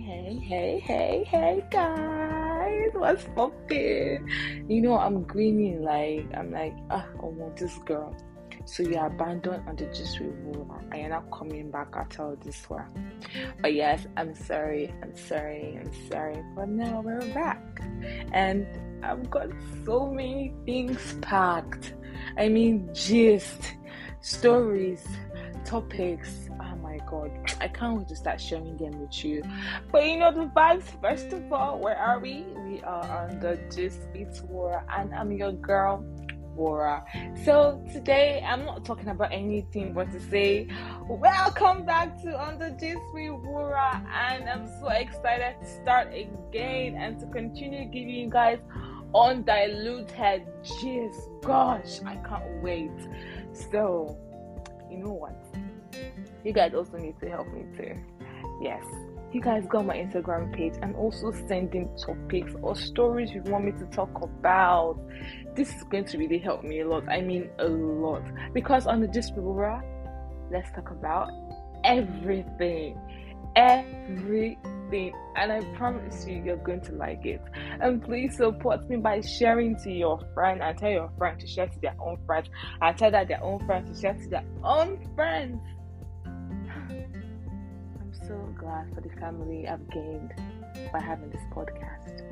hey, hey, hey, hey, guys, what's poppin'? You know, I'm grinning like I'm like, ah, oh, oh this girl. So you are abandoned on the just review and you're not coming back at all this one. But yes, I'm sorry, I'm sorry, I'm sorry. But now we're back. And I've got so many things packed. I mean gist, stories, topics. My god. I can't wait to start sharing them with you. But you know the vibes, first of all, where are we? We are on the Gist Beats War and I'm your girl Bora. So today I'm not talking about anything but to say welcome back to Under Gist with Bora and I'm so excited to start again and to continue giving you guys undiluted gist. Gosh, I can't wait. So you know what? You guys also need to help me too. Yes, you guys go on my Instagram page and also send in topics or stories you want me to talk about. This is going to really help me a lot. I mean, a lot. Because on the Dispura, let's talk about everything. Everything. And I promise you, you're going to like it. And please support me by sharing to your friend and tell your friend to share to their own friends and tell that their own friends to share to their own friends so glad for the family I've gained by having this podcast.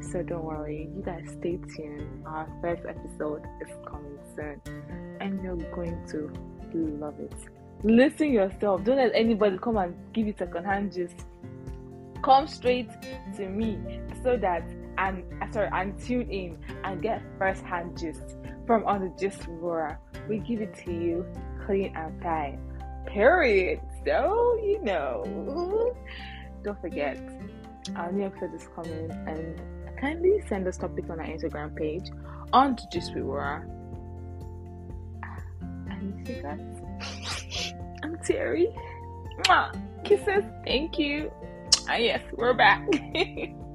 So don't worry, you guys stay tuned. Our first episode is coming soon, and you're going to love it. Listen yourself. Don't let anybody come and give you secondhand gist. Come straight to me so that and uh, sorry and tune in and get first hand gist from on the gist roar. We give it to you clean and fine. Period. So, you know, don't forget, our new episode is coming and kindly send us topics on our Instagram page on to Just We Were. Miss you guys. I'm Terry. Mwah. Kisses. Thank you. Ah, yes, we're back.